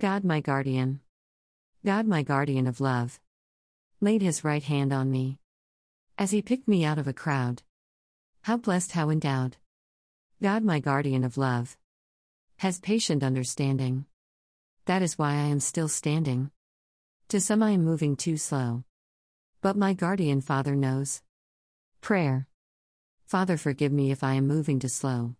God, my guardian. God, my guardian of love. Laid his right hand on me. As he picked me out of a crowd. How blessed, how endowed. God, my guardian of love. Has patient understanding. That is why I am still standing. To some, I am moving too slow. But my guardian Father knows. Prayer. Father, forgive me if I am moving too slow.